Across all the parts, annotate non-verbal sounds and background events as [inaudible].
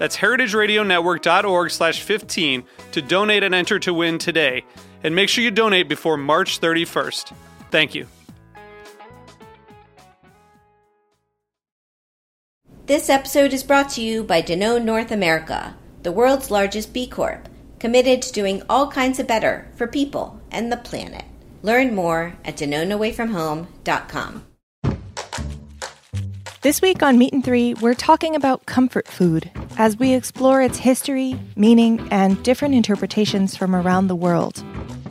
That's heritageradionetwork.org slash 15 to donate and enter to win today. And make sure you donate before March 31st. Thank you. This episode is brought to you by Danone North America, the world's largest B Corp, committed to doing all kinds of better for people and the planet. Learn more at DanoneAwayFromHome.com. This week on Meat and Three, we're talking about comfort food as we explore its history, meaning, and different interpretations from around the world.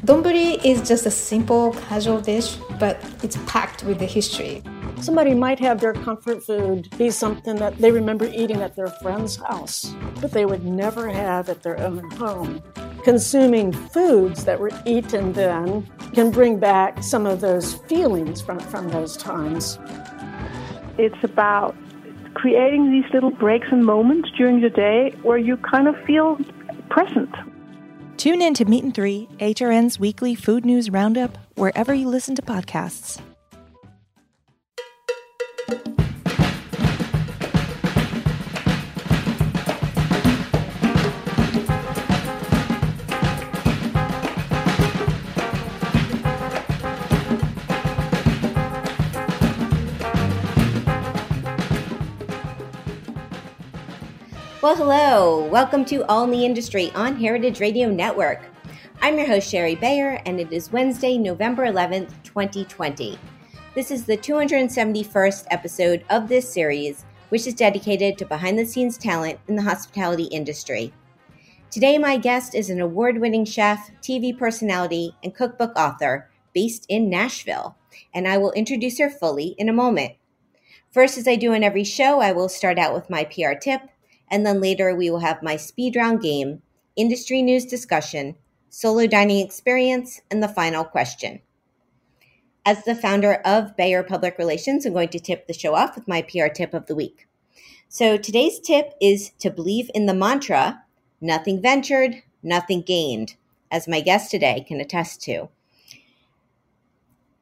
Donburi is just a simple, casual dish, but it's packed with the history. Somebody might have their comfort food be something that they remember eating at their friend's house, but they would never have at their own home. Consuming foods that were eaten then can bring back some of those feelings from, from those times. It's about creating these little breaks and moments during the day where you kind of feel present. Tune in to Meat and Three, HRN's weekly food news roundup, wherever you listen to podcasts. Well, hello. Welcome to All in the Industry on Heritage Radio Network. I'm your host, Shari Bayer, and it is Wednesday, November 11th, 2020. This is the 271st episode of this series, which is dedicated to behind the scenes talent in the hospitality industry. Today, my guest is an award winning chef, TV personality, and cookbook author based in Nashville, and I will introduce her fully in a moment. First, as I do in every show, I will start out with my PR tip and then later we will have my speed round game, industry news discussion, solo dining experience, and the final question. As the founder of Bayer Public Relations, I'm going to tip the show off with my PR tip of the week. So today's tip is to believe in the mantra nothing ventured, nothing gained, as my guest today can attest to.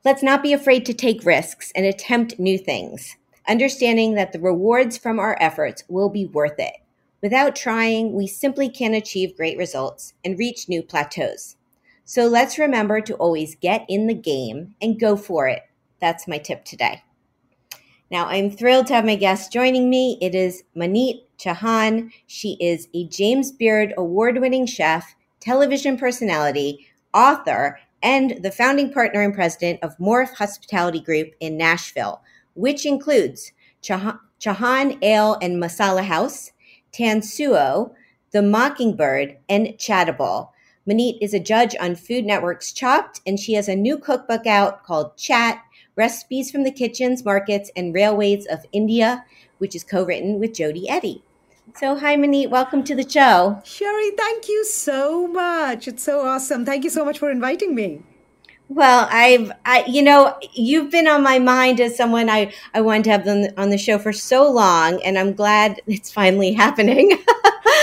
Let's not be afraid to take risks and attempt new things understanding that the rewards from our efforts will be worth it. Without trying, we simply can't achieve great results and reach new plateaus. So let's remember to always get in the game and go for it. That's my tip today. Now, I'm thrilled to have my guest joining me. It is Maneet Chauhan. She is a James Beard award winning chef, television personality, author, and the founding partner and president of Morph Hospitality Group in Nashville, which includes Chauhan Ale and Masala House, Tansuo, The Mockingbird, and Chaatable. Maneet is a judge on Food Network's Chopped, and she has a new cookbook out called Chaat Recipes from the Kitchens, Markets, and Railways of India, which is co written with Jody Eddy. So, hi, Maneet. Welcome to the show. Shari, thank you so much. It's so awesome. Thank you so much for inviting me. Well, I've, I, you know, you've been on my mind as someone I, I wanted to have them on the show for so long, and I'm glad [laughs] it's finally happening.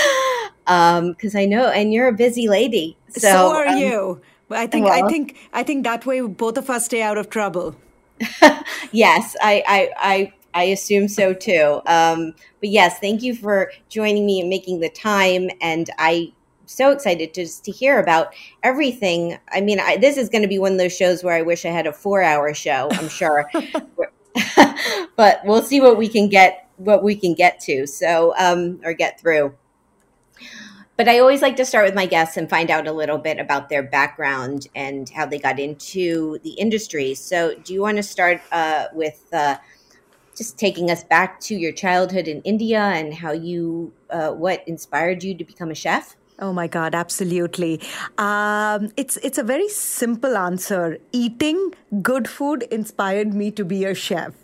[laughs] um, because I know, and you're a busy lady. So, so are um, you. I think, well, I think, I think that way both of us stay out of trouble. [laughs] yes, I, I, I, I assume so too. Um, but yes, thank you for joining me and making the time. And I so excited to just to hear about everything. I mean, I, this is going to be one of those shows where I wish I had a four-hour show. I'm sure, [laughs] [laughs] but we'll see what we can get what we can get to. So, um, or get through. But I always like to start with my guests and find out a little bit about their background and how they got into the industry. So, do you want to start uh, with uh, just taking us back to your childhood in India and how you, uh, what inspired you to become a chef? Oh my God, absolutely. Um, it's it's a very simple answer. Eating good food inspired me to be a chef.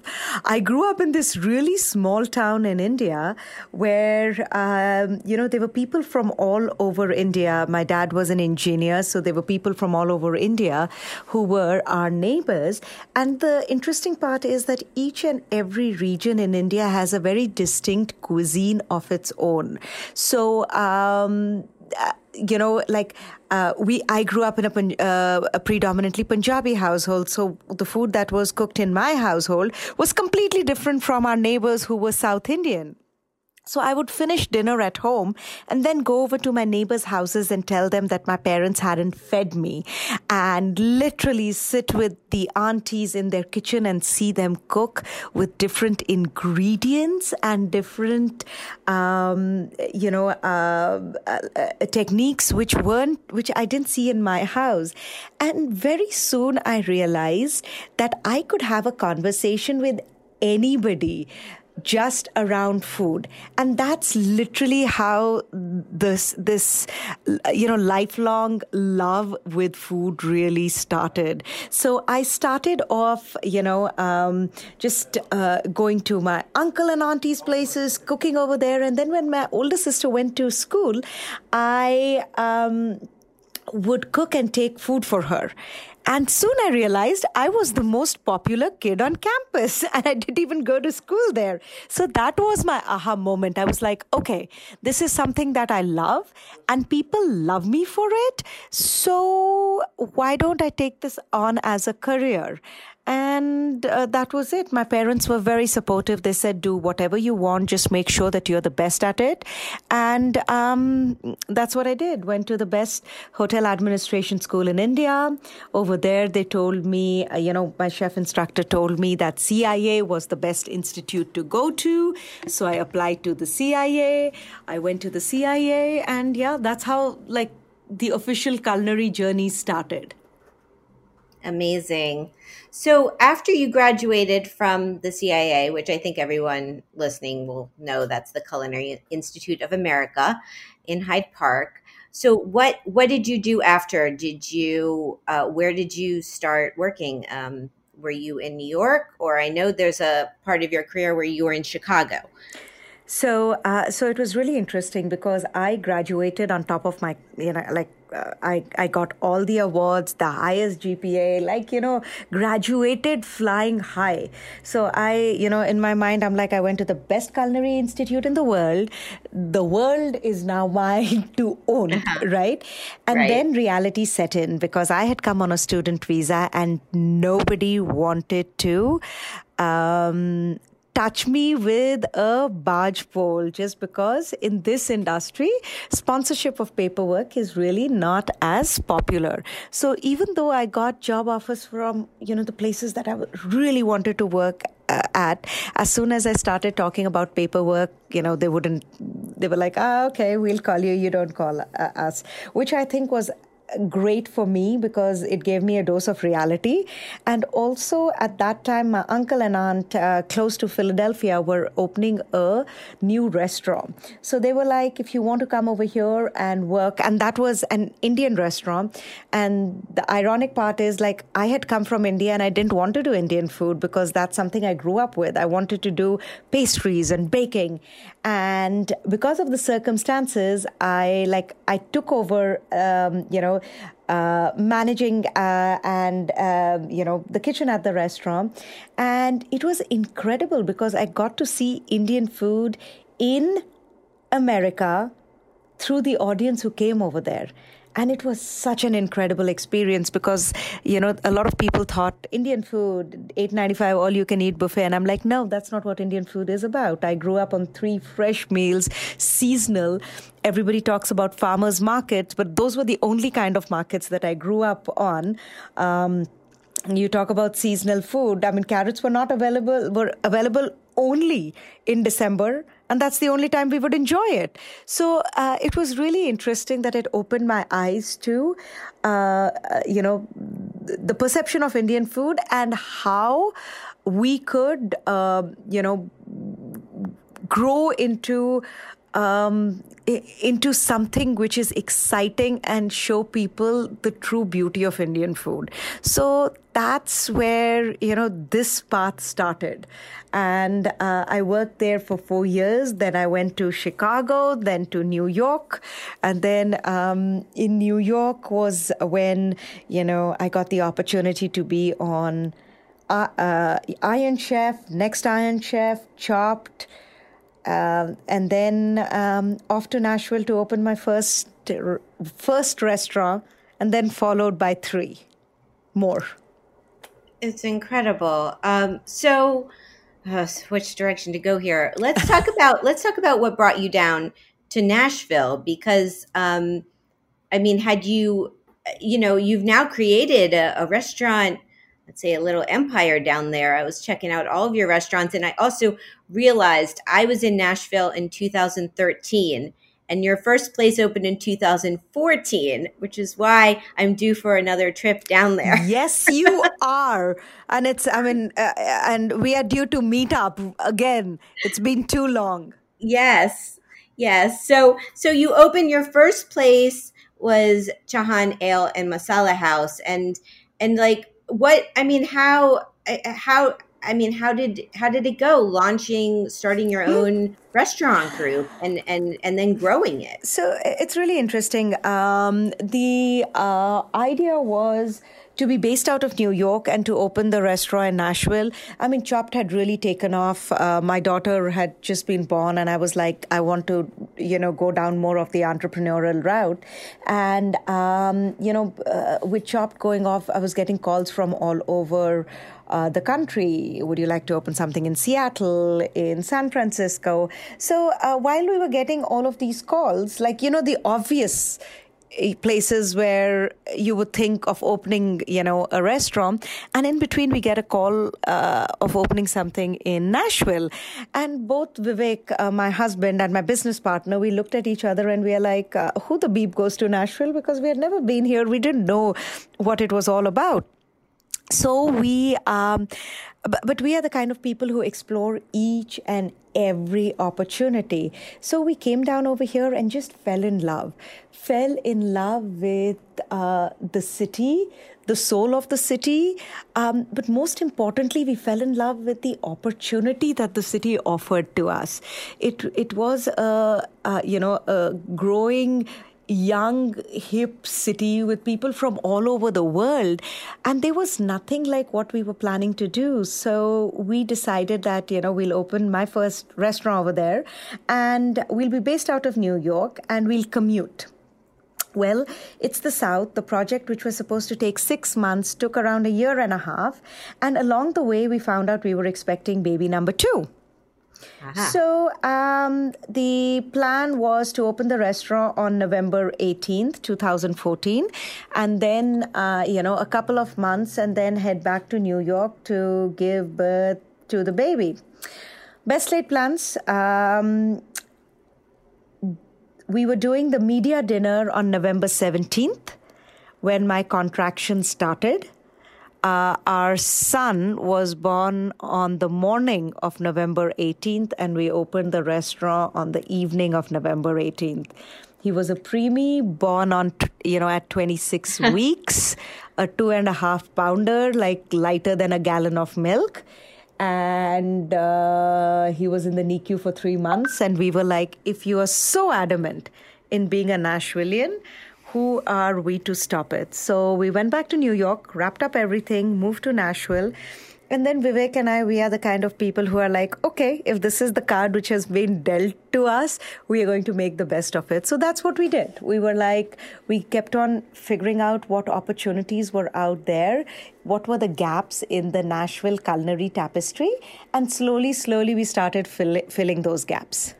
I grew up in this really small town in India where um, you know there were people from all over India. My dad was an engineer, so there were people from all over India who were our neighbors. And the interesting part is that each and every region in India has a very distinct cuisine of its own. So. Um, uh, you know, like uh, we, I grew up in a, uh, a, predominantly Punjabi household, so the food that was cooked in my household was completely different from our neighbors who were South Indian. So I would finish dinner at home and then go over to my neighbors' houses and tell them that my parents hadn't fed me and literally sit with the aunties in their kitchen and see them cook with different ingredients and different, um, you know, uh, uh, techniques which weren't, which I didn't see in my house. And very soon I realized that I could have a conversation with anybody just around food. And that's literally how this this you know lifelong love with food really started. So i started off you know um, just uh, going to my uncle and auntie's places cooking over there. And then when my older sister went to school i um, would cook and take food for her and soon I realized I was the most popular kid on campus [laughs] and I didn't even go to school there. So that was my aha moment. I was like, okay, this is something that I love and people love me for it. So why don't I take this on as a career? And uh, that was it. My parents were very supportive. They said, do whatever you want, just make sure that you're the best at it. And um, that's what I did. Went to the best hotel administration school in India. Over there, they told me, uh, you know, my chef instructor told me that CIA was the best institute to go to. So I applied to the CIA. I went to the CIA. And yeah, that's how, like, the official culinary journey started. Amazing. So, after you graduated from the CIA, which I think everyone listening will know that's the Culinary Institute of America in Hyde Park. So, what what did you do after? Did you uh, where did you start working? Um, were you in New York, or I know there's a part of your career where you were in Chicago. So, uh, so it was really interesting because I graduated on top of my, you know, like uh, I I got all the awards, the highest GPA, like you know, graduated flying high. So I, you know, in my mind, I'm like, I went to the best culinary institute in the world. The world is now [laughs] mine to own, uh-huh. right? And right. then reality set in because I had come on a student visa and nobody wanted to um, touch me with a barge pole just because in this industry, sponsorship of paperwork is really not as popular. So even though I got job offers from, you know, the places that I really wanted to work uh, at, as soon as I started talking about paperwork, you know, they wouldn't, they were like, ah, okay, we'll call you, you don't call uh, us, which I think was great for me because it gave me a dose of reality. And also at that time, my uncle and aunt uh, close to Philadelphia were opening a new restaurant. So they were like, if you want to come over here and work, and that was an Indian restaurant. And the ironic part is like, I had come from India and I didn't want to do Indian food because that's something I grew up with. I wanted to do pastries and baking. And because of the circumstances, I like, I took over, um, you know, uh, managing uh, and uh, you know the kitchen at the restaurant, and it was incredible because I got to see Indian food in America through the audience who came over there and it was such an incredible experience because you know a lot of people thought indian food 895 all you can eat buffet. And i'm like no that's not what indian food is about. I grew up on three fresh meals seasonal. Everybody talks about farmers markets but those were the only kind of markets that i grew up on. Um, you talk about seasonal food. I mean carrots were not available were available only in december and that's the only time we would enjoy it. So uh, it was really interesting that it opened my eyes to, uh, uh you know, the perception of Indian food and how we could, uh, you know, grow into um, into something which is exciting and show people the true beauty of Indian food. So that's where you know this path started, and uh, I worked there for four years. Then I went to Chicago, then to New York, and then um, in New York was when you know I got the opportunity to be on uh, uh, Iron Chef, Next Iron Chef, Chopped. Um, and then um, off to Nashville to open my first first restaurant, and then followed by three more. It's incredible. Um, so, uh, which direction to go here? Let's talk [laughs] about let's talk about what brought you down to Nashville because, um, I mean, had you, you know, you've now created a, a restaurant let's say a little empire down there. I was checking out all of your restaurants and I also realized I was in Nashville in 2013 and your first place opened in 2014, which is why I'm due for another trip down there. [laughs] Yes, you are. And it's, I mean, uh, and we are due to meet up again. It's been too long. Yes. Yes. So, so you opened your first place was Chauhan Ale and Masala House. And, and like, what I mean, how uh, how I mean, how did how did it go? Launching, starting your hmm. own restaurant group, and and and then growing it. So it's really interesting. Um, the uh, idea was to be based out of New York and to open the restaurant in Nashville. I mean, Chopped had really taken off. Uh, my daughter had just been born, and I was like, I want to, you know, go down more of the entrepreneurial route. And, um, you know, uh, with Chopped going off, I was getting calls from all over. Uh, the country? Would you like to open something in Seattle, in San Francisco? So uh, while we were getting all of these calls, like, you know, the obvious places where you would think of opening, you know, a restaurant. And in between, we get a call uh, of opening something in Nashville. And both Vivek, uh, my husband, and my business partner, we looked at each other and we are like, uh, who the beep goes to Nashville? Because we had never been here. We didn't know what it was all about. So we, um, but, but we are the kind of people who explore each and every opportunity. So we came down over here and just fell in love, fell in love with uh, the city, the soul of the city. Um, but most importantly, we fell in love with the opportunity that the city offered to us. It it was a, a you know a growing young, hip city with people from all over the world. And there was nothing like what we were planning to do. So we decided that, you know, we'll open my first restaurant over there and we'll be based out of New York and we'll commute. Well, it's the South. The project, which was supposed to take six months, took around a year and a half. And along the way, we found out we were expecting baby number two. So um, the plan was to open the restaurant on November 18th, 2014, and then uh, you know a couple of months, and then head back to New York to give birth to the baby. Best laid plans. Um, we were doing the media dinner on November 17th when my contraction started uh, our son was born on the morning of November 18th, and we opened the restaurant on the evening of November 18th. He was a preemie born on, you know, at 26 [laughs] weeks, a two and a half pounder, like lighter than a gallon of milk. And uh, he was in the NICU for three months. And we were like, if you are so adamant in being a Nashvilleian, who are we to stop it? So we went back to New York, wrapped up everything, moved to Nashville. And then Vivek and I, we are the kind of people who are like, okay, if this is the card which has been dealt to us, we are going to make the best of it. So that's what we did. We were like, we kept on figuring out what opportunities were out there, what were the gaps in the Nashville culinary tapestry, and slowly, slowly we started fill- filling those gaps.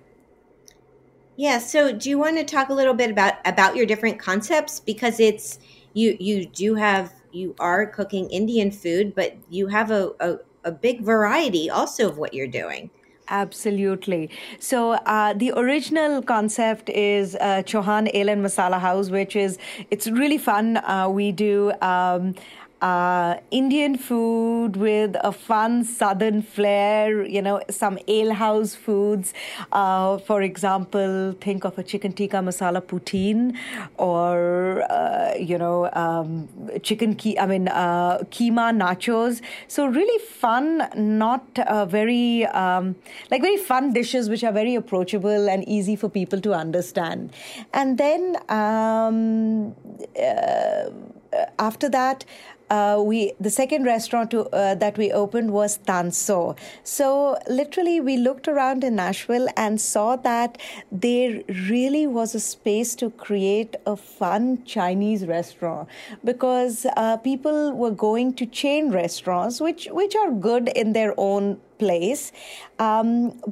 Yeah. So, do you want to talk a little bit about about your different concepts because it's you you do have you are cooking Indian food, but you have a, a, a big variety also of what you're doing. Absolutely. So uh, the original concept is uh, Chauhan Ale and Masala House, which is it's really fun. Uh, we do. Um, uh, Indian food with a fun southern flair, you know, some alehouse foods. Uh, for example, think of a chicken tikka masala poutine or, uh, you know, um, chicken, ki- I mean, uh, keema nachos. So, really fun, not uh, very, um, like very fun dishes which are very approachable and easy for people to understand. And then um, uh, after that, uh, we the second restaurant to, uh, that we opened was Tansuo. So literally, we looked around in Nashville and saw that there really was a space to create a fun Chinese restaurant because uh, people were going to chain restaurants, which which are good in their own place, um,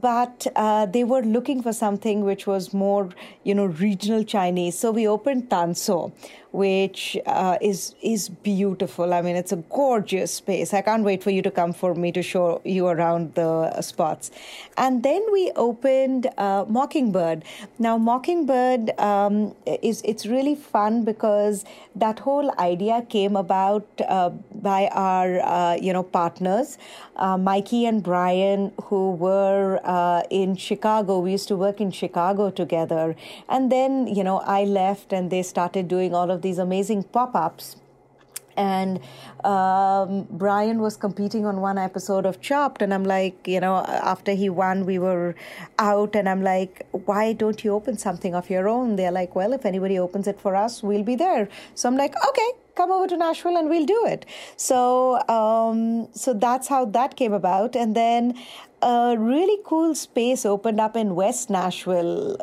but uh, they were looking for something which was more, you know, regional Chinese. So we opened Tansuo, which uh, is is beautiful. I mean, it's a gorgeous space. I can't wait for you to come for me to show you around the spots. And then we opened uh, Mockingbird. Now, Mockingbird um, is it's really fun because that whole idea came about uh, by our uh, you know partners, uh, Mikey and Brian who were uh, in Chicago. We used to work in Chicago together. And then, you know, I left and they started doing all of these amazing pop ups and um, Brian was competing on one episode of Chopped, and I'm like, you know, after he won, we were out, and I'm like, why don't you open something of your own? They're like, well, if anybody opens it for us, we'll be there. So I'm like, okay, come over to Nashville and we'll do it. So, um, so that's how that came about, and then a really cool space opened up in West Nashville,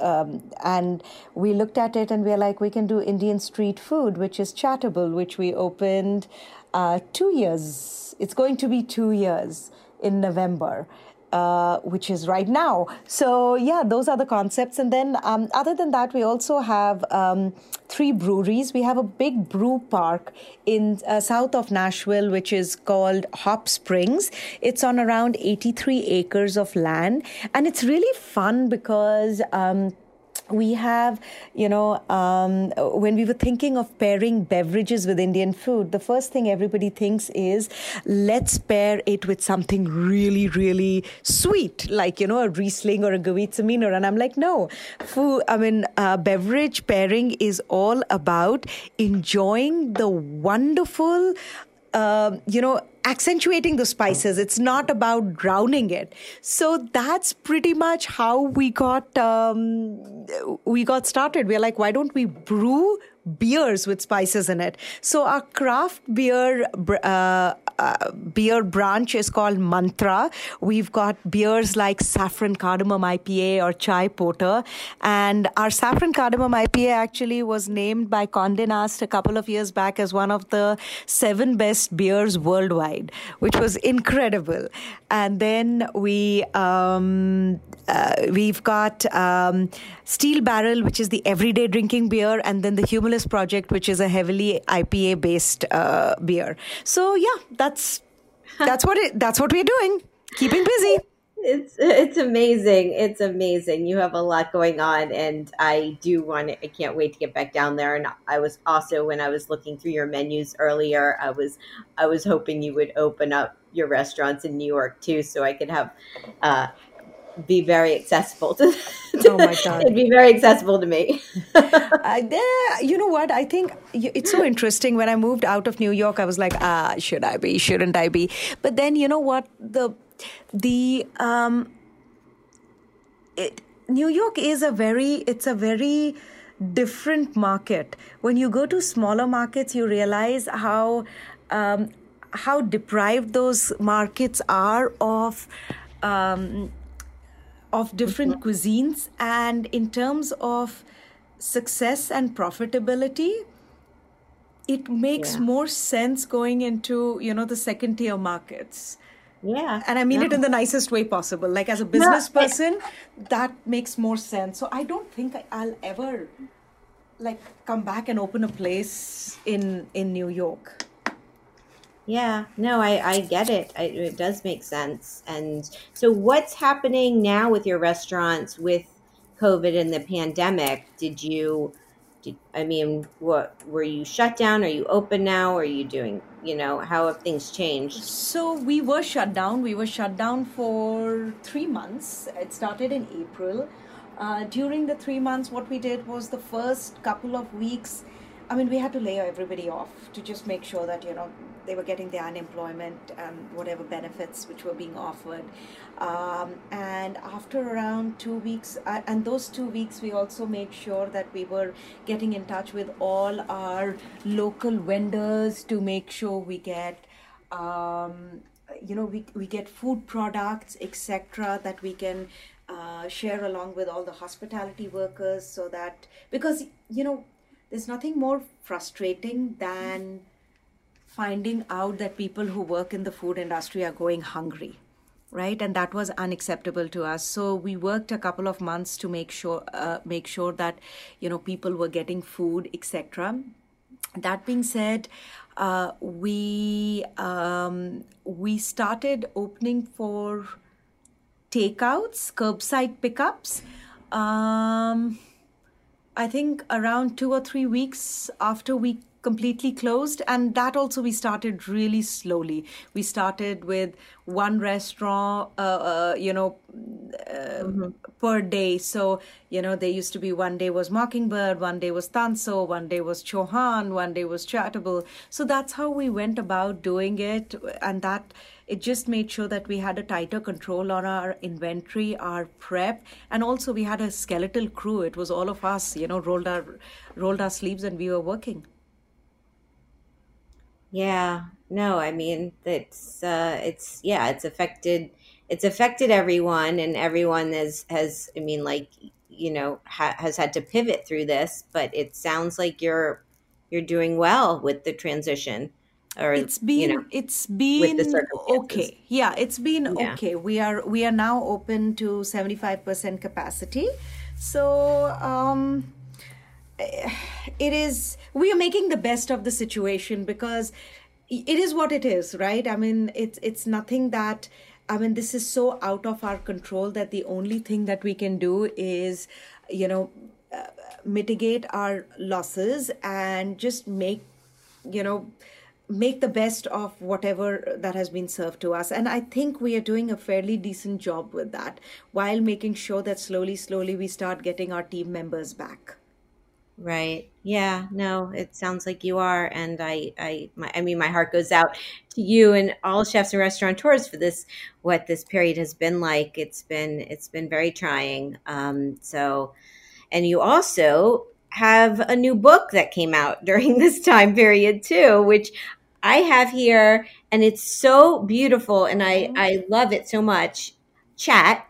um, and we looked at it and we are like, we can do Indian street food, which is Chaatable, which we opened uh, two years. It's going to be two years in November. Uh, which is right now. So yeah, those are the concepts. And then um, other than that, we also have um, three breweries. We have a big brew park in uh, south of Nashville, which is called Hop Springs. It's on around 83 acres of land, and it's really fun because. Um, we have, you know, um, when we were thinking of pairing beverages with Indian food, the first thing everybody thinks is let's pair it with something really, really sweet, like, you know, a Riesling or a Gewürztraminer. And I'm like, no, food, I mean, uh, beverage pairing is all about enjoying the wonderful uh, you know, accentuating the spices. It's not about drowning it. So that's pretty much how we got um, we got started. We're like, why don't we brew beers with spices in it? So our craft beer uh, uh, beer branch is called Mantra. We've got beers like Saffron Cardamom IPA or Chai Porter. And our Saffron Cardamom IPA actually was named by Condé Nast a couple of years back as one of the seven best beers worldwide, which was incredible. And then we um, uh, we've got um, Steel Barrel, which is the everyday drinking beer, and then the Humulus Project, which is a heavily IPA based uh, beer. So yeah, that's [laughs] that's what it that's what we're doing. Keeping busy. It's it's amazing. It's amazing. You have a lot going on, and I do want to. I can't wait to get back down there. And I was also when I was looking through your menus earlier, I was I was hoping you would open up your restaurants in New York too, so I could have uh, be very accessible to, [laughs] to, oh my god. it'd be very accessible to me. [laughs] Uh, you know what? I think it's so interesting. When i moved out of new york i was like ah should i be? Shouldn't i be? But then you know what? The the um it, new york is a very it's a very different market. When you go to smaller markets you realize how um, how deprived those markets are of um, of different mm-hmm. cuisines and in terms of success and profitability it makes yeah. more sense going into you know the second tier markets yeah and i mean no. it in the nicest way possible like as a business no, person that makes more sense so i don't think i'll ever like come back and open a place in in new york Yeah, no, I, I get it. I, it does make sense. And so, what's happening now with your restaurants with COVID and the pandemic? Did you, did, I mean, what were you shut down? Are you open now? Are you doing, you know, how have things changed? So we were shut down. We were shut down for three months. It started in April. Uh, during the three months, what we did was the first couple of weeks. I mean, we had to lay everybody off to just make sure that you know they were getting their unemployment and whatever benefits which were being offered. Um, and after around two weeks, uh, and those two weeks, we also made sure that we were getting in touch with all our local vendors to make sure we get. Um, you know we, we get food products etc that we can uh, share along with all the hospitality workers so that because you know there's nothing more frustrating than finding out that people who work in the food industry are going hungry right and that was unacceptable to us so we worked a couple of months to make sure uh, make sure that you know people were getting food etc that being said uh, we um, we started opening for takeouts, curbside pickups. Um, I think around two or three weeks after we completely closed and that also we started really slowly we started with one restaurant uh, uh, you know uh, mm-hmm. per day so you know there used to be one day was mockingbird one day was tansuo one day was chauhan one day was chaatable so that's how we went about doing it and that it just made sure that we had a tighter control on our inventory, our prep, and also we had a skeletal crew. It was all of us, you know, rolled our rolled our sleeves and we were working. Yeah, no, I mean it's uh, it's yeah, it's affected it's affected everyone, and everyone has has I mean like you know ha- has had to pivot through this, but it sounds like you're you're doing well with the transition or it's been you know, it's been okay. Yeah it's been yeah. okay. We are we are now open to 75% capacity. So um it is we are making the best of the situation because it is what it is right? I mean it's it's nothing that i mean this is so out of our control that the only thing that we can do is you know uh, mitigate our losses and just make you know make the best of whatever that has been served to us. And i think we are doing a fairly decent job with that while making sure that slowly slowly we start getting our team members back right yeah no it sounds like you are and i i my, i mean my heart goes out to you and all chefs and restaurateurs for this what this period has been like it's been it's been very trying um so and you also have a new book that came out [laughs] during this time period too which I have here, and it's so beautiful, and I mm-hmm. I love it so much. Chaat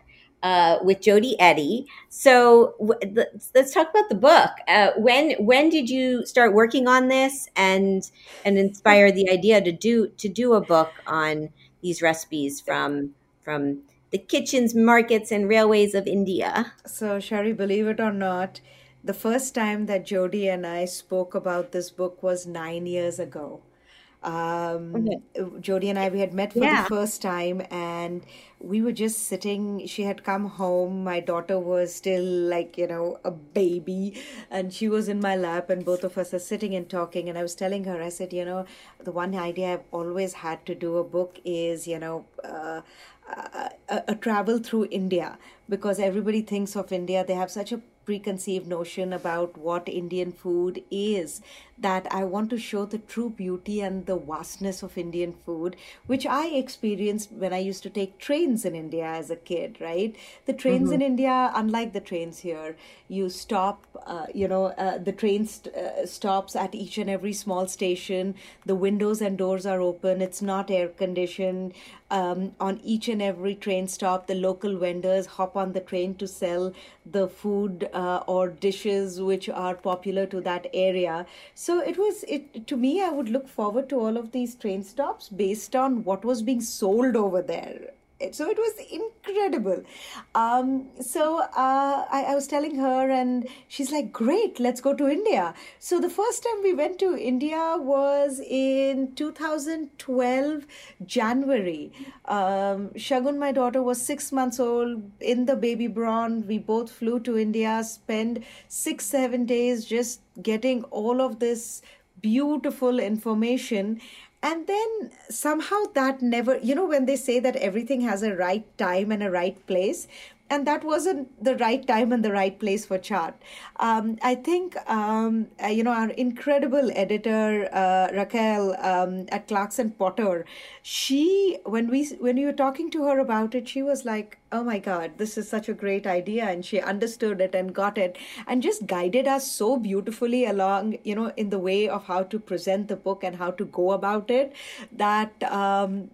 uh, with Jody Eddy. So w- let's, talk about the book. Uh, when when did you start working on this, and and inspire the idea to do to do a book on these recipes from from the kitchens, markets, and railways of India? So, Shari, believe it or not, the first time that Jody and I spoke about this book was nine years ago um. Jody and I we had met for yeah. the first time, and we were just sitting. She had come home. My daughter was still like you know a baby, and she was in my lap, and both of us are sitting and talking. And I was telling her, I said, you know, the one idea I've always had to do a book is you know. Uh, a, a, travel through India because everybody thinks of India. They have such a preconceived notion about what Indian food is that I want to show the true beauty and the vastness of Indian food, which I experienced when I used to take trains in India as a kid, right? The trains mm-hmm. in India, unlike the trains here, you stop, uh, you know, uh, the train st- uh, stops at each and every small station. The windows and doors are open, it's not air conditioned. Um, on each and every train stop, the local vendors hop on the train to sell the food uh, or dishes which are popular to that area. So so it was it to me. I would look forward to all of these train stops based on what was being sold over there. So it was incredible. Um, so uh, I, I was telling her, and she's like, "Great, let's go to India." So the first time we went to India was in 2012 January. Um, Shagun, my daughter, was six months old in the baby Braun. We both flew to India, spent six seven days just getting all of this beautiful information and then somehow that never you know when they say that everything has a right time and a right place and that wasn't the right time and the right place for Chaat. Um, I think um, uh, you know our incredible editor uh, Raquel um, at Clarkson Potter. She when we when we were talking to her about it, she was like, "Oh my God, this is such a great idea," and she understood it and got it, and just guided us so beautifully along. You know, in the way of how to present the book and how to go about it, that um,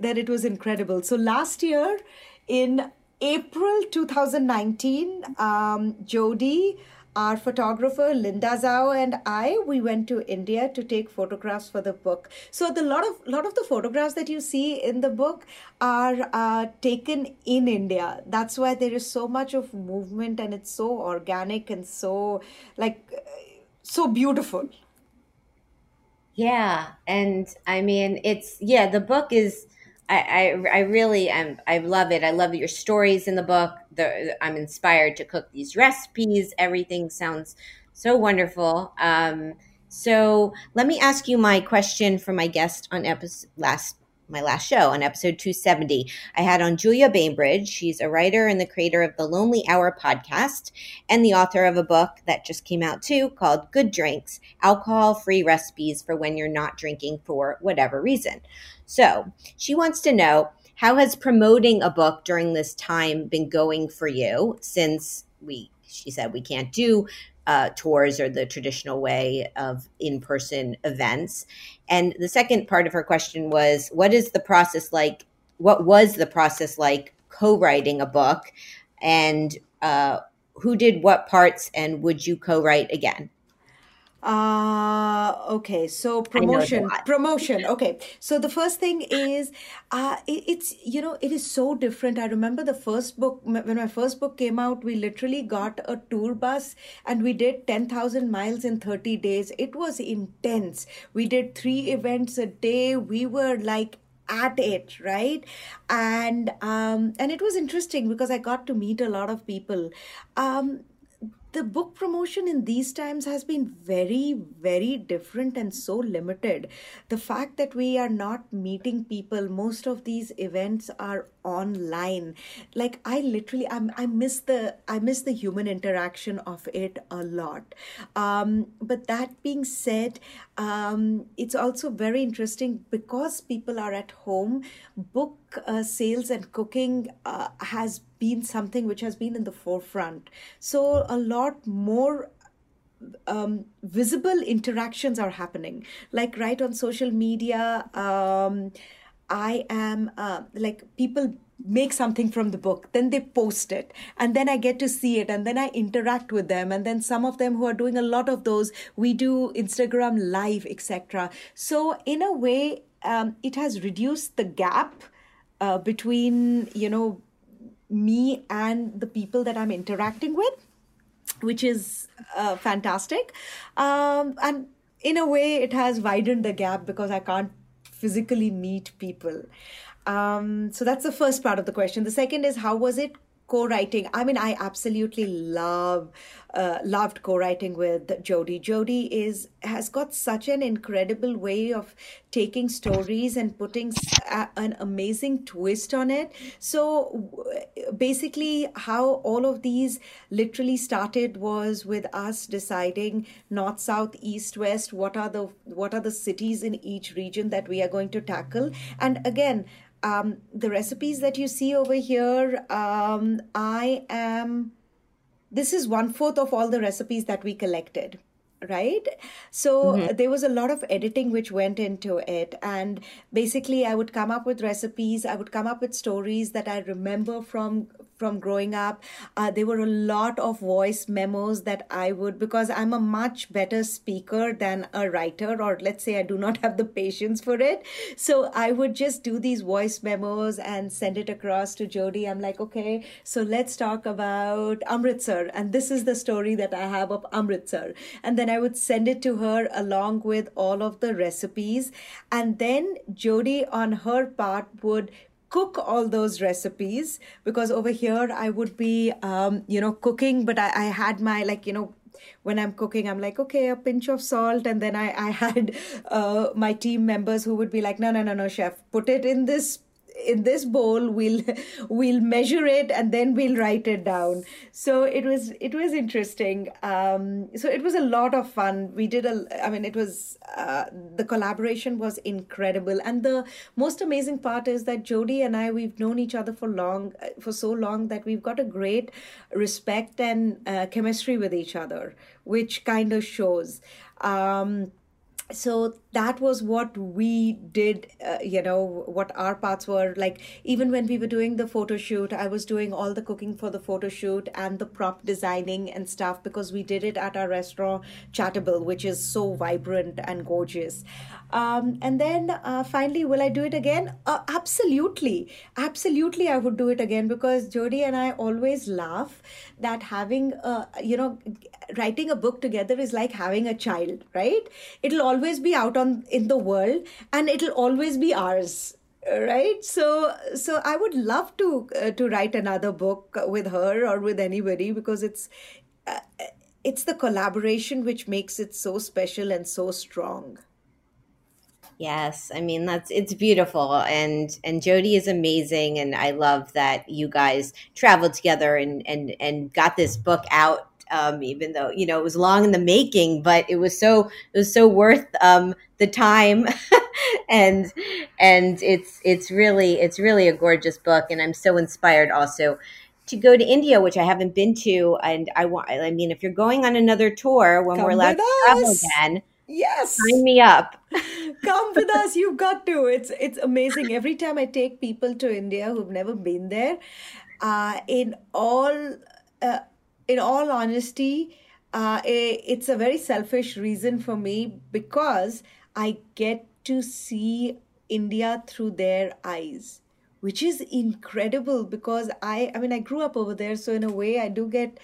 that it was incredible. So last year in April 2019, um, Jody, our photographer Linda Xiao and I, we went to India to take photographs for the book. So the lot of lot of the photographs that you see in the book are uh, taken in India. That's why there is so much of movement and it's so organic and so like so beautiful. Yeah, and I mean it's yeah the book is I, I, really am. I love it. I love your stories in the book. The, I'm inspired to cook these recipes. Everything sounds so wonderful. Um, so let me ask you my question for my guest on episode last my last show on episode 270. I had on Julia Bainbridge. She's a writer and the creator of the Lonely Hour podcast and the author of a book that just came out too called Good Drinks Alcohol Free Recipes for When You're Not Drinking for Whatever Reason. So she wants to know how has promoting a book during this time been going for you since we she said we can't do uh, tours or the traditional way of in-person events? And the second part of her question was what is the process like what was the process like co-writing a book? And uh, who did what parts and would you co-write again uh okay so promotion promotion okay. So the first thing is uh it, it's you know it is so different. I remember the first book when my first book came out we literally got a tour bus and we did 10000 miles in 30 days. It was intense. We did three events a day. We were like at it right? And um and it was interesting because i got to meet a lot of people. Um the book promotion in these times has been very very different and so limited. The fact that we are not meeting people most of these events are online. Like i literally I'm, i miss the i miss the human interaction of it a lot. Um, but that being said um, it's also very interesting because people are at home book uh, sales and cooking uh, has been something which has been in the forefront. So a lot more um, visible interactions are happening. Like right on social media um, I am uh, like people make something from the book then they post it and then i get to see it and then i interact with them and then some of them who are doing a lot of those we do instagram live etc so in a way um, it has reduced the gap uh, between you know me and the people that i'm interacting with which is uh, fantastic um, and in a way it has widened the gap because i can't physically meet people. Um, so that's the first part of the question. The second is how was it co-writing? I mean i absolutely love uh, loved co-writing with jody jody is has got such an incredible way of taking stories and putting a, an amazing twist on it. So basically how all of these literally started was with us deciding north south east west what are the what are the cities in each region that we are going to tackle. And again um, the recipes that you see over here, um, I am, this is one fourth of all the recipes that we collected right? So mm-hmm. there was a lot of editing which went into it. And basically i would come up with recipes. I would come up with stories that i remember from from growing up. Uh, there were a lot of voice memos that I would, because I'm a much better speaker than a writer, or let's say I do not [laughs] have the patience for it. So I would just do these voice memos and send it across to Jody. I'm like, okay, so let's talk about Amritsar. And this is the story that I have of Amritsar. And then I would send it to her along with all of the recipes. And then Jody, on her part, would cook all those recipes because over here I would be, um, you know, cooking, but I, I had my, like, you know, when I'm cooking, I'm like, okay, a pinch of salt. And then I, I had [laughs] uh, my team members who would be like, no, no, no, no, chef, put it in this in this bowl we'll [laughs] we'll measure it and then we'll write it down. So it was it was interesting. Um, so it was a lot of fun. We did a i mean it was uh, the collaboration was incredible. And the most amazing part is that jody and i we've known each other for long for so long that we've got a great respect and uh, chemistry with each other which kind of shows. Um, so that was what we did uh, you know what our parts were. Like even when we were doing the photo shoot i was doing all the cooking for the photo shoot and the prop designing and stuff because we did it at our restaurant chaatable which is so vibrant and gorgeous um, and then uh, finally will i do it again? Uh, absolutely. Absolutely i would do it again because jody and i always laugh that having a, you know writing a book together is like having a child right? It'll always be out on in the world and it'll always be ours right? So so i would love to uh, to write another book with her or with anybody because it's uh, it's the collaboration which makes it so special and so strong Yes, I mean that's it's beautiful and and Jody is amazing and I love that you guys traveled together and and and got this book out um, even though you know it was long in the making, but it was so it was so worth um, the time, [laughs] and and it's it's really it's really a gorgeous book, and I'm so inspired also to go to India, which I haven't been to, and I want. I mean, if you're going on another tour when Come we're allowed to travel again, yes. Sign me up. [laughs] come with us. You've got to. It's it's amazing. Every time i take people to india who've never been there uh, in all uh, in all honesty uh, it's a very selfish reason for me because i get to see india through their eyes which is incredible because i i mean i grew up over there. So in a way i do get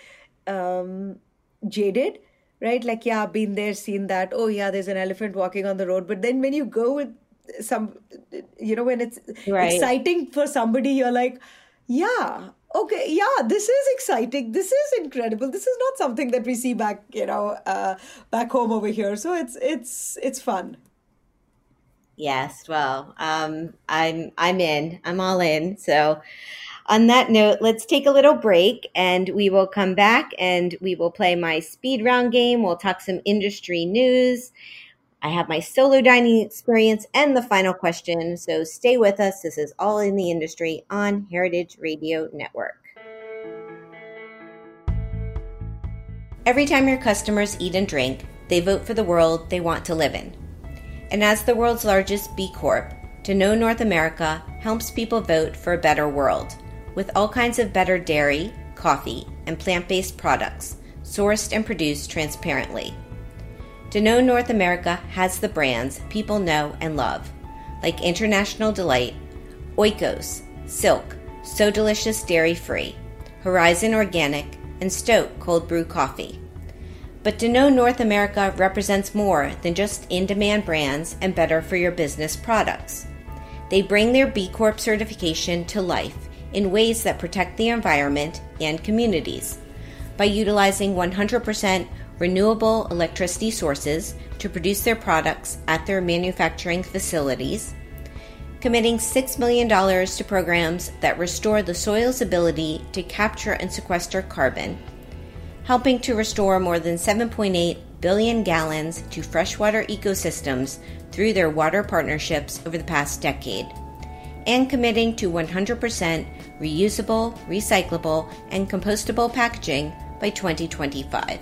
um jaded right? Like yeah i've been there seen that. Oh yeah there's an elephant walking on the road. But then when you go with some you know when it's Right. exciting for somebody you're like yeah okay yeah this is exciting. This is incredible. This is not something that we see back you know uh, back home over here. So it's it's it's fun. Yes, well, um, I'm I'm in. I'm all in. So, on that note, let's take a little break, and we will come back and we will play my speed round game. We'll talk some industry news. I have my solo dining experience and the final question. So stay with us. This is all in the industry on Heritage Radio Network. Every time your customers eat and drink, they vote for the world they want to live in. And as the world's largest B Corp, Danone North America helps people vote for a better world with all kinds of better dairy, coffee, and plant based products sourced and produced transparently. Danone North America has the brands people know and love, like International Delight, Oikos, Silk, So Delicious Dairy Free, Horizon Organic, and Stoke Cold Brew Coffee. But Danone North America represents more than just in demand brands and better for your business products. They bring their B Corp certification to life in ways that protect the environment and communities. By utilizing 100% renewable electricity sources to produce their products at their manufacturing facilities, committing $6 million to programs that restore the soil's ability to capture and sequester carbon helping to restore more than 7.8 billion gallons to freshwater ecosystems through their water partnerships over the past decade, and committing to 100% reusable, recyclable, and compostable packaging by 2025.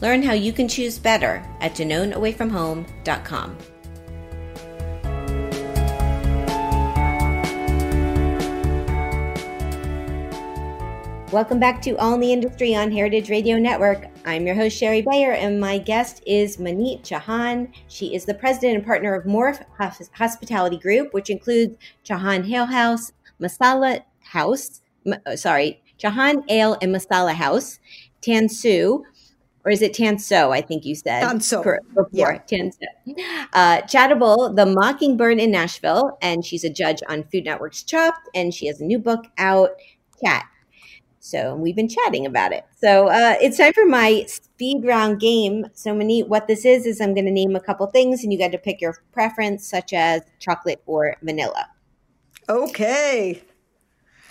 Learn how you can choose better at DanoneAwayFromHome.com. Welcome back to All in the Industry on Heritage Radio Network. I'm your host, Shari Bayer, and my guest is Maneet Chauhan. She is the president and partner of Morph Hospitality Group, which includes Chauhan Ale House, Masala House, uh, sorry, Chauhan Ale and Masala House, Tansu, or is it Tanso? I think you said Tanso before yeah. Tanso. Uh, Chaatable, the Mockingbird in Nashville, and she's a judge on Food Network's Chopped, and she has a new book out, Chaat so we've been chatting about it. So uh, it's time for my speed round game. So Maneet, what this is is I'm going to name a couple things, and you got to pick your preference, such as chocolate or vanilla. Okay.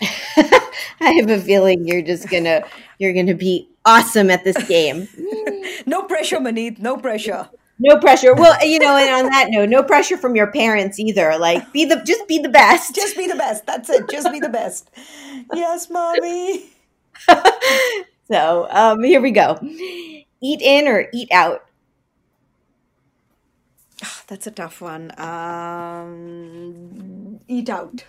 [laughs] I have a feeling you're just gonna you're gonna be awesome at this game. [laughs] no pressure, Maneet. No pressure. No pressure. Well, you know, and on that note, no pressure from your parents either. Like, be the just be the best. Just be the best. That's it. Just be the best. Yes, mommy. [laughs] so um, here we go. Eat in or eat out? Oh, that's a tough one. Um, eat out.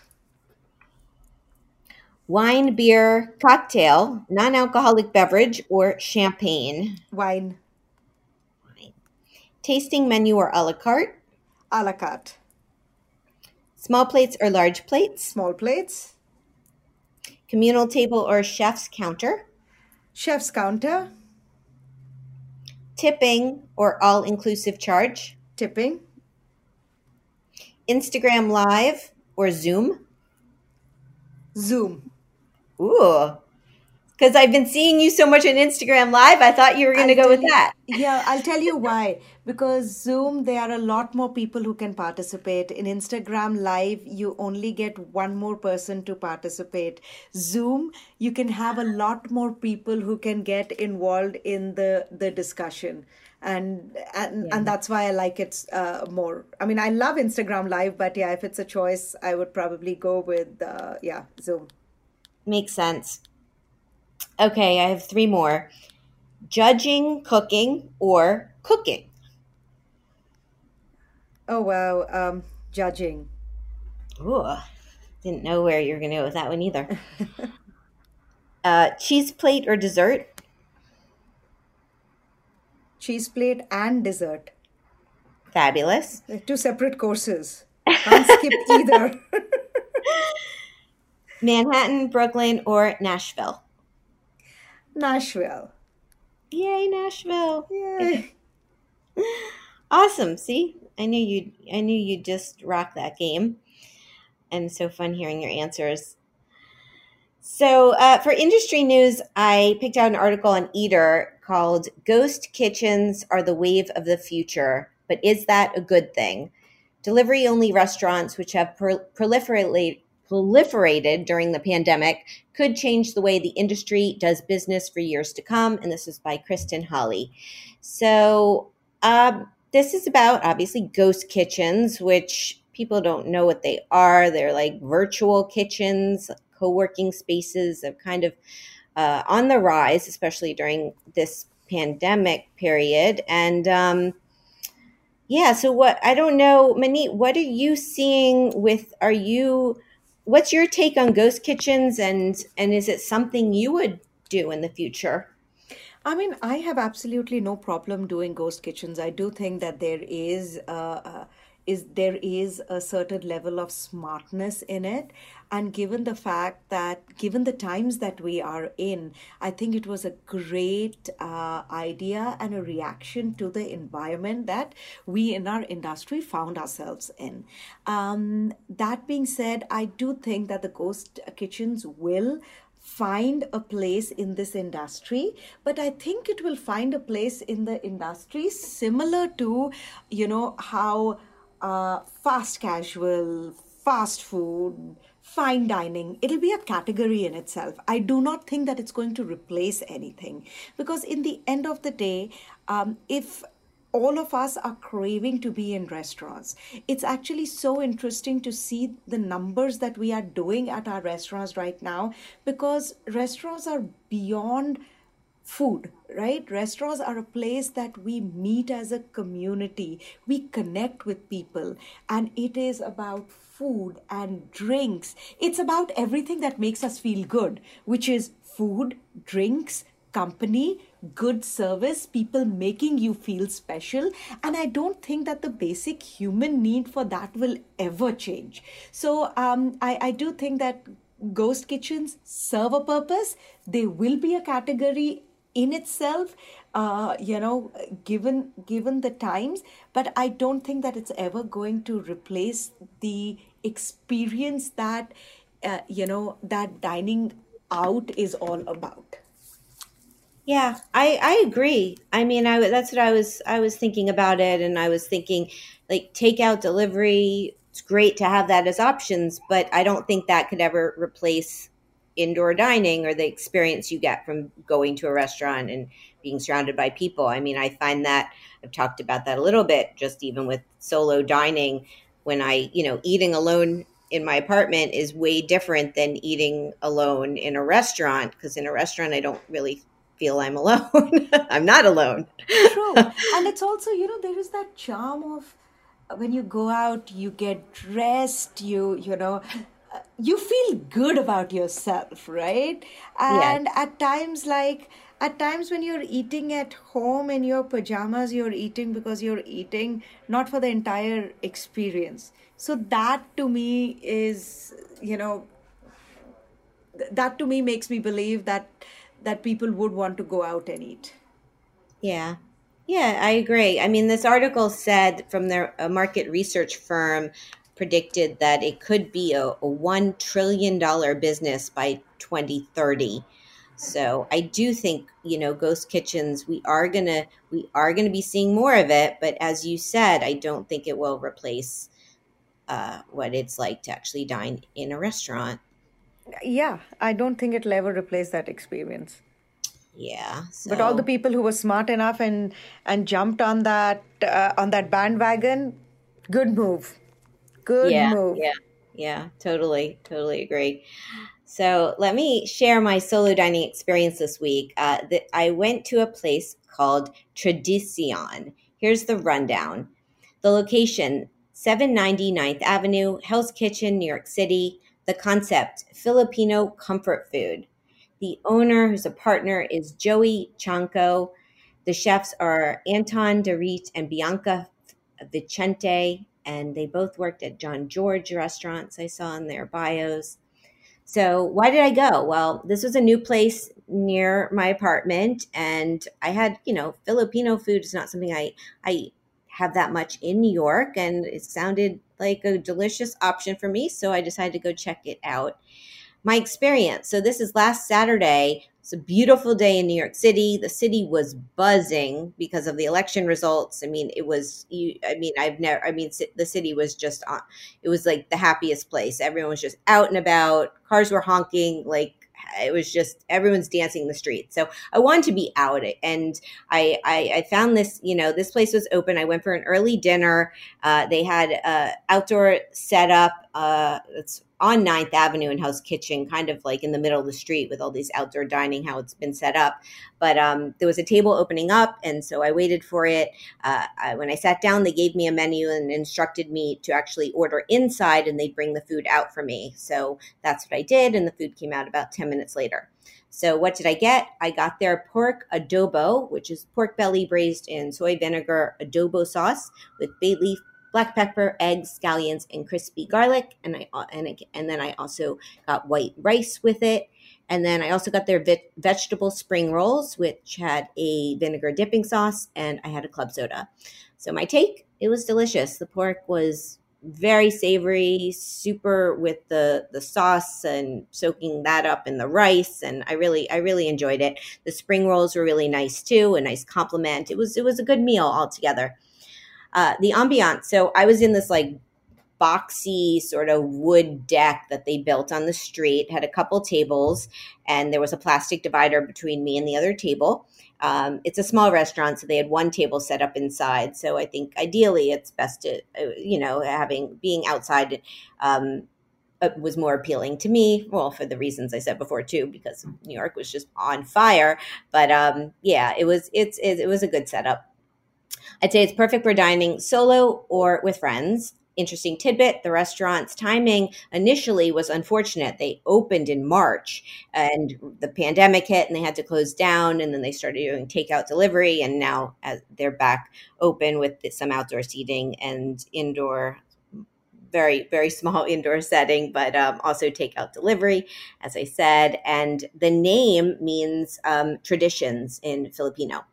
Wine, beer, cocktail, non alcoholic beverage, or champagne? Wine. Wine. Tasting menu or a la carte? A la carte. Small plates or large plates? Small plates. Communal table or chef's counter? Chef's counter. Tipping or all inclusive charge? Tipping. Instagram Live or Zoom? Zoom. Ooh, because I've been seeing you so much on Instagram Live. I thought you were going to go with you, that. [laughs] Yeah, I'll tell you [laughs] why. Because Zoom, there are a lot more people who can participate. In Instagram Live, you only get one more person to participate. Zoom, you can have a lot more people who can get involved in the the discussion. And and, yeah. and that's why I like it uh, more. I mean, I love Instagram Live, but yeah, if it's a choice, I would probably go with uh, yeah Zoom. Makes sense. Okay, I have three more. Judging cooking or cooking? Oh, wow. Um, judging. Ooh, didn't know where you were going to go with that one either. [laughs] uh, cheese plate or dessert? Cheese plate and dessert. Fabulous. two separate courses. Can't skip [laughs] either. Manhattan, Brooklyn, or Nashville? Nashville. Yay, Nashville. Yay. [laughs] awesome. See, I knew you'd I knew you'd just rock that game. And so fun hearing your answers. So, uh, for industry news, I picked out an article on Eater called Ghost Kitchens Are the Wave of the Future, but is that a good thing? Delivery only restaurants, which have proliferated, proliferated during the pandemic could change the way the industry does business for years to come. And this is by Kristen Holly. So, um, this is about obviously ghost kitchens, which people don't know what they are. They're like virtual kitchens, co working spaces of kind of uh, on the rise, especially during this pandemic period. And, um, yeah, so what I don't know, Maneet, what are you seeing with are you what's your take on ghost kitchens and and is it something you would do in the future? I mean, I have absolutely no problem doing ghost kitchens. I do think that there is uh, uh, is there is a certain level of smartness in it. And given the fact that given the times that we are in i think it was a great uh, idea and a reaction to the environment that we in our industry found ourselves in. Um, that being said i do think that the ghost kitchens will find a place in this industry but i think it will find a place in the industry similar to you know how uh, fast casual, fast food, fine dining, it'll be a category in itself. I do not think that it's going to replace anything because, in the end of the day, um, if all of us are craving to be in restaurants. It's actually so interesting to see the numbers that we are doing at our restaurants right now because restaurants are beyond food right? Restaurants are a place that we meet as a community. We connect with people and it is about food and drinks. It's about everything that makes us feel good which is food drinks company good service people making you feel special. And i don't think that the basic human need for that will ever change. So um, I, I do think that ghost kitchens serve a purpose. They will be a category in itself uh, you know given given the times but i don't think that it's ever going to replace the experience that uh, you know that dining out is all about yeah, I I agree. I mean, I that's what I was I was thinking about it, and I was thinking like takeout delivery. It's great to have that as options, but I don't think that could ever replace indoor dining or the experience you get from going to a restaurant and being surrounded by people. I mean, I find that I've talked about that a little bit, just even with solo dining. When I, you know, eating alone in my apartment is way different than eating alone in a restaurant because in a restaurant I don't really feel I'm alone. [laughs] I'm not alone. True. [laughs] And it's also, you know, there is that charm of when you go out, you get dressed, you, you know, you feel good about yourself, right? And yes. at times, like, at times when you're eating at home in your pajamas, you're eating because you're eating not for the entire experience. So that to me is, you know, that to me makes me believe that that people would want to go out and eat. Yeah. Yeah, I agree. I mean, this article said from their a market research firm predicted that it could be a, a $1 trillion business by 2030. So I do think, you know, ghost kitchens, we are going to, we are going to be seeing more of it. But as you said, I don't think it will replace uh, what it's like to actually dine in a restaurant yeah, I don't think it'll ever replace that experience. Yeah, so. but all the people who were smart enough and and jumped on that uh, on that bandwagon, good move, good yeah, move. Yeah, yeah, totally, totally agree. So let me share my solo dining experience this week. Uh, the, I went to a place called Tradisyon. Here's the rundown. The location, 790 9th Avenue, Hell's Kitchen, New York City. The concept Filipino comfort food. The owner, who's a partner, is Joey Chanco. The chefs are Anton Dorit and Bianca Vicente, and they both worked at Jean-Georges restaurants I saw in their bios. So, why did I go? Well, this was a new place near my apartment, and I had, you know, Filipino food is not something I I have that much in New York, and it sounded like a delicious option for me. So I decided to go check it out. My experience. So this is last Saturday. It's a beautiful day in New York City. The city was buzzing because of the election results. I mean, it was. You, I mean, I've never. I mean, the city was just on. It was like the happiest place. Everyone was just out and about. Cars were honking. Like it was just everyone's dancing the street. So I wanted to be out, and I, I, I found this. You know, this place was open. I went for an early dinner. Uh, they had a outdoor setup. Uh, it's on Ninth Avenue in Hell's Kitchen, kind of like in the middle of the street with all these outdoor dining, how it's been set up. But um, there was a table opening up, and so I waited for it. Uh, I, when I sat down, they gave me a menu and instructed me to actually order inside, and they'd bring the food out for me. So that's what I did, and the food came out about 10 minutes later. So what did I get? I got their pork adobo, which is pork belly braised in soy vinegar adobo sauce with bay leaf black pepper, eggs, scallions, and crispy garlic. And I and and then I also got white rice with it. And then I also got their ve- vegetable spring rolls, which had a vinegar dipping sauce, and I had a club soda. So my take, it was delicious. The pork was very savory, super with the the sauce and soaking that up in the rice, and I really I really enjoyed it. The spring rolls were really nice too, a nice compliment. It was it was a good meal altogether. Uh, the ambiance. So I was in this like boxy sort of wood deck that they built on the street, had a couple tables, and there was a plastic divider between me and the other table. Um, it's a small restaurant, so they had one table set up inside. So I think ideally it's best to, uh, you know, having being outside. Um, uh, was more appealing to me. Well, for the reasons I said before too, because New York was just on fire. But um, yeah, it was it's it, it was a good setup. I'd say it's perfect for dining solo or with friends. Interesting tidbit the restaurant's timing initially was unfortunate. They opened in March and the pandemic hit and they had to close down. And then they started doing takeout delivery. And now they're back open with some outdoor seating and indoor very very small [laughs] indoor setting but um, also takeout delivery as i said and the name means um, traditions in filipino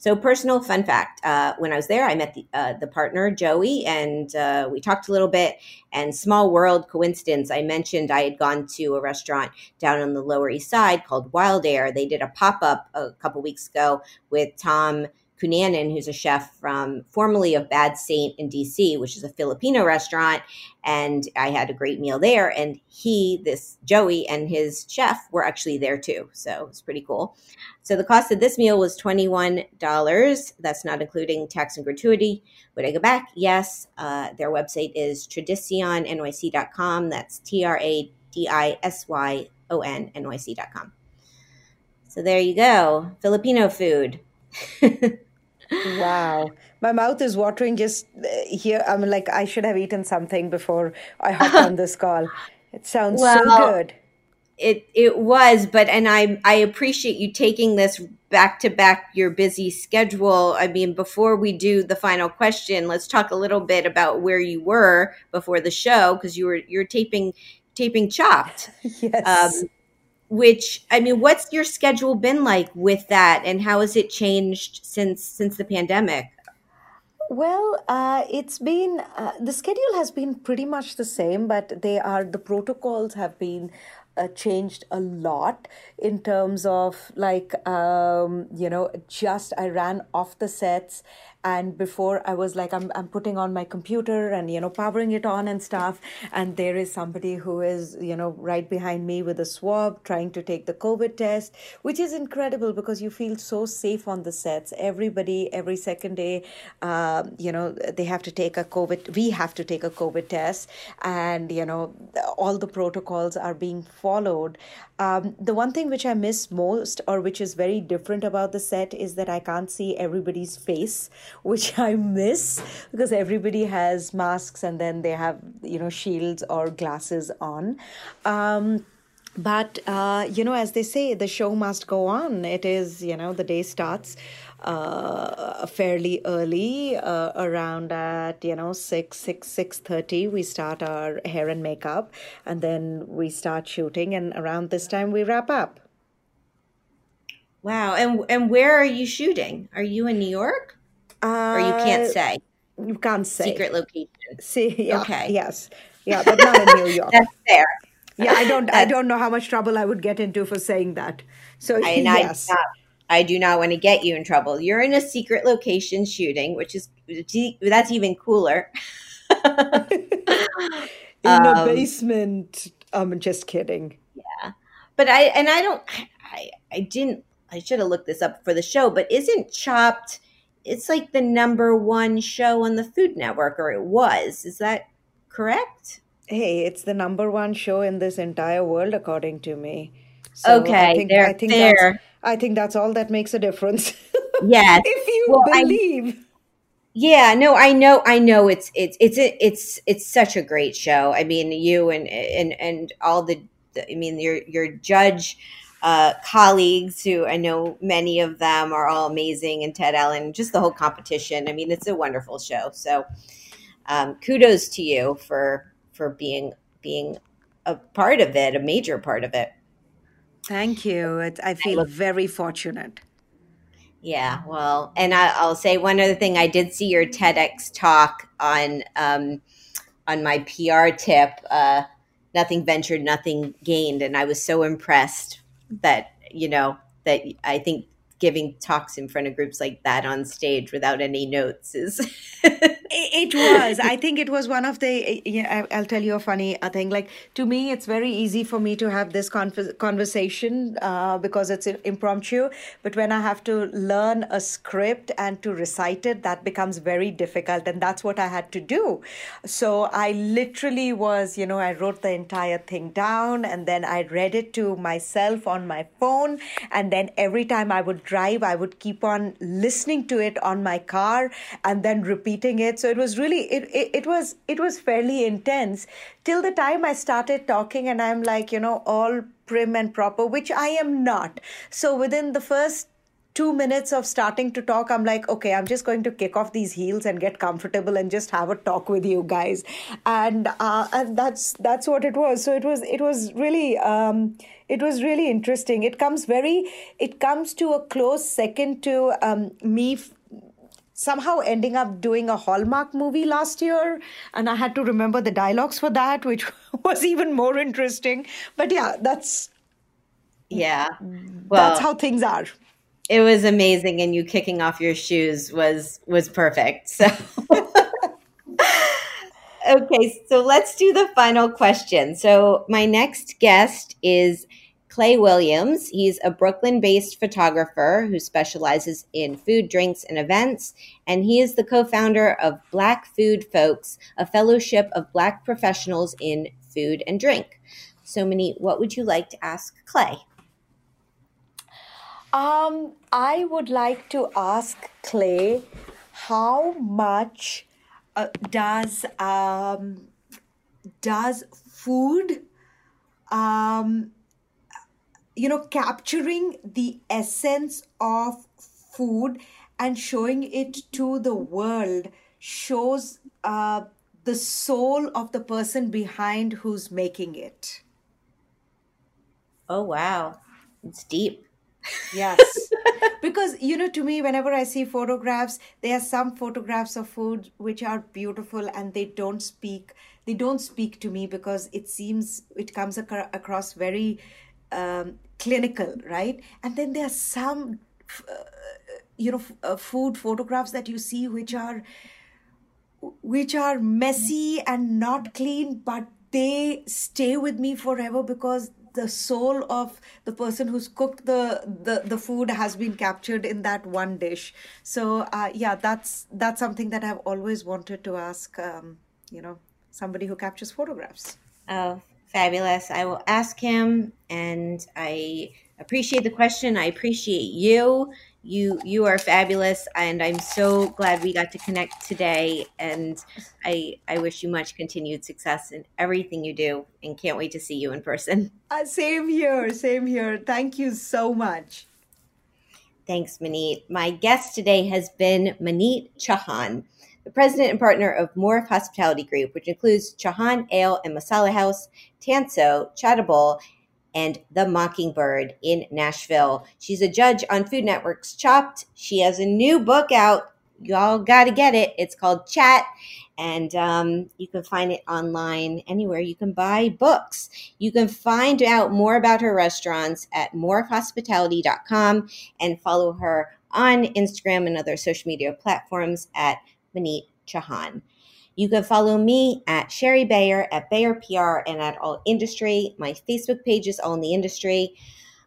so, personal fun fact: uh, when I was there, I met the uh, the partner Joey, and uh, we talked a little bit. And small world coincidence, I mentioned I had gone to a restaurant down on the Lower East Side called Wildair. They did a pop up a couple weeks ago with Tom Cunanan, who's a chef from formerly of Bad Saint in DC, which is a Filipino restaurant. And I had a great meal there. And he, this Joey, and his chef were actually there too. So it's pretty cool. So the cost of this meal was $21. That's not including tax and gratuity. Would I go back? Yes. Uh, their website is tradisyonnyc.com. That's T R A D I S Y O N N Y C.com. So there you go. Filipino food. [laughs] wow. My mouth is watering just uh, here. I'm like, I should have eaten something before I hopped on this [laughs] call. It sounds well, so good. It it was, but and I I appreciate you taking this back to back your busy schedule. I mean, before we do the final question, let's talk a little bit about where you were before the show because you were you're taping taping Chopped. [laughs] yes. Um, which i mean what's your schedule been like with that and how has it changed since since the pandemic? Well, uh, it's been uh, the schedule has been pretty much the same, but they are the protocols have been uh, changed a lot in terms of like um, you know just I ran off the sets and before i was like I'm, I'm putting on my computer and you know powering it on and stuff. And there is somebody who is you know right behind me with a swab trying to take the covid test which is incredible because you feel so safe on the sets. Everybody every second day um, you know they have to take a covid we have to take a covid test. And you know all the protocols are being followed um, the one thing which i miss most or which is very different about the set is that i can't see everybody's face [laughs] which I miss because everybody has masks and then they have, you know, shields or glasses on. Um, but uh, you know as they say the show must go on it is you know the day starts uh, fairly early uh, around at you know 6 6 6 30 we start our hair and makeup and then we start shooting and around this time we wrap up wow and and where are you shooting are you in new york uh, or you can't uh, say. You can't say. Secret location. See, [laughs] yeah, okay. Yes. Yeah, but not in New [laughs] York. That's fair. Yeah, I don't. I don't know how much trouble I would get into for saying that. So I, [laughs] yes. I, I do not want to get you in trouble. You're in a secret location shooting, which is that's even cooler. [laughs] in um, a basement. I'm just kidding. Yeah, but I and I don't. I I didn't. I should have looked this up for the show. But isn't Chopped? it's like the number one show on the Food Network, or it was. Is that correct? Hey, it's the number one show in this entire world, according to me. So okay, I think, I think That's, I think that's all that makes a difference. [laughs] Yes, if you well, believe. I, yeah, no, I know, I know. It's it's it's it's it's such a great show. I mean, you and and and all the, I mean, your your judge uh, colleagues who I know many of them are all amazing, and Ted Allen, just the whole competition. I mean, it's a wonderful show. So, um, kudos to you for for being being a part of it, a major part of it. Thank you. I feel I very fortunate. Yeah, well, and I, will say one other thing. I did see your TEDx talk on um, on my PR tip. Uh, nothing ventured, nothing gained, and I was so impressed that you know that I think giving talks in front of groups like that on stage without any notes is [laughs] it was. I think it was one of the yeah, i'll tell you a funny thing. Like to me it's very easy for me to have this conversation uh, because it's impromptu. But when i have to learn a script and to recite it that becomes very difficult. And that's what i had to do. So i literally was you know i wrote the entire thing down and then i read it to myself on my phone. And then every time i would drive i would keep on listening to it on my car and then repeating it. So it was really it, it, it was it was fairly intense. Till the time i started talking and i'm like you know all prim and proper which i am not. So within the first two minutes of starting to talk i'm like okay i'm just going to kick off these heels and get comfortable and just have a talk with you guys. And uh, and that's that's what it was. So it was it was really um, it was really interesting. It comes very it comes to a close second to um, me somehow ending up doing a Hallmark movie last year, and I had to remember the dialogues for that, which [laughs] was even more interesting. But yeah, that's yeah, well, that's how things are. It was amazing, and you kicking off your shoes was was perfect. So. [laughs] okay, so let's do the final question. So, my next guest is Clay Williams. He's a Brooklyn based photographer who specializes in food, drinks, and events. And he is the co founder of Black Food Folks, a fellowship of Black professionals in food and drink. So, Maneet what would you like to ask Clay? Um, I would like to ask Clay how much uh, does um, does food um, you know capturing the essence of food and showing it to the world shows uh, the soul of the person behind who's making it? Oh wow. It's deep yes [laughs] because you know to me whenever i see photographs there are some photographs of food which are beautiful and they don't speak they don't speak to me because it seems it comes ac- across very um, clinical, right? And then there are some, uh, you know, uh, food photographs that you see which are which are messy and not clean, but they stay with me forever because the soul of the person who's cooked the the, the food has been captured in that one dish so uh, yeah that's that's something that i've always wanted to ask um, you know somebody who captures photographs oh fabulous. I will ask him, and I appreciate the question. I appreciate you. You you are fabulous, and I'm so glad we got to connect today. And I I wish you much continued success in everything you do, and can't wait to see you in person. Uh, same here, same here. Thank you so much. Thanks, Maneet My guest today has been Maneet Chauhan the president and partner of Morph Hospitality Group, which includes Chauhan Ale and Masala House, Tansuo, Chaatable, and The Mockingbird in Nashville. She's a judge on Food Network's Chopped. She has a new book out. Y'all got to get it. It's called Chaat, and um, you can find it online anywhere you can buy books. You can find out more about her restaurants at morphhospitality.com and follow her on Instagram and other social media platforms at Maneet Chauhan. You can follow me at Shari Bayer at Bayer PR and at All Industry. My Facebook page is All in the Industry.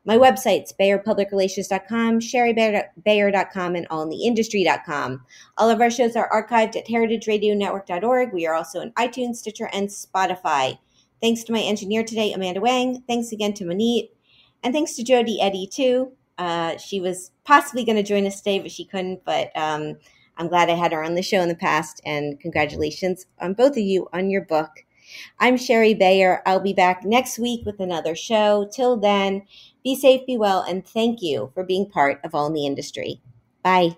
My website's BayerPublicRelations.com, ShariBayer.com, and AllInTheIndustry.com. All of our shows are archived at HeritageRadioNetwork.org. We are also on iTunes, Stitcher, and Spotify. Thanks to my engineer today, Amanda Wang. Thanks again to Maneet. And thanks to Jody Eddy, too. Uh, she was possibly going to join us today, but she couldn't. But um, I'm glad I had her on the show in the past, and congratulations on both of you on your book. I'm Shari Bayer. I'll be back next week with another show. Till then, be safe, be well, and thank you for being part of All in the Industry. Bye.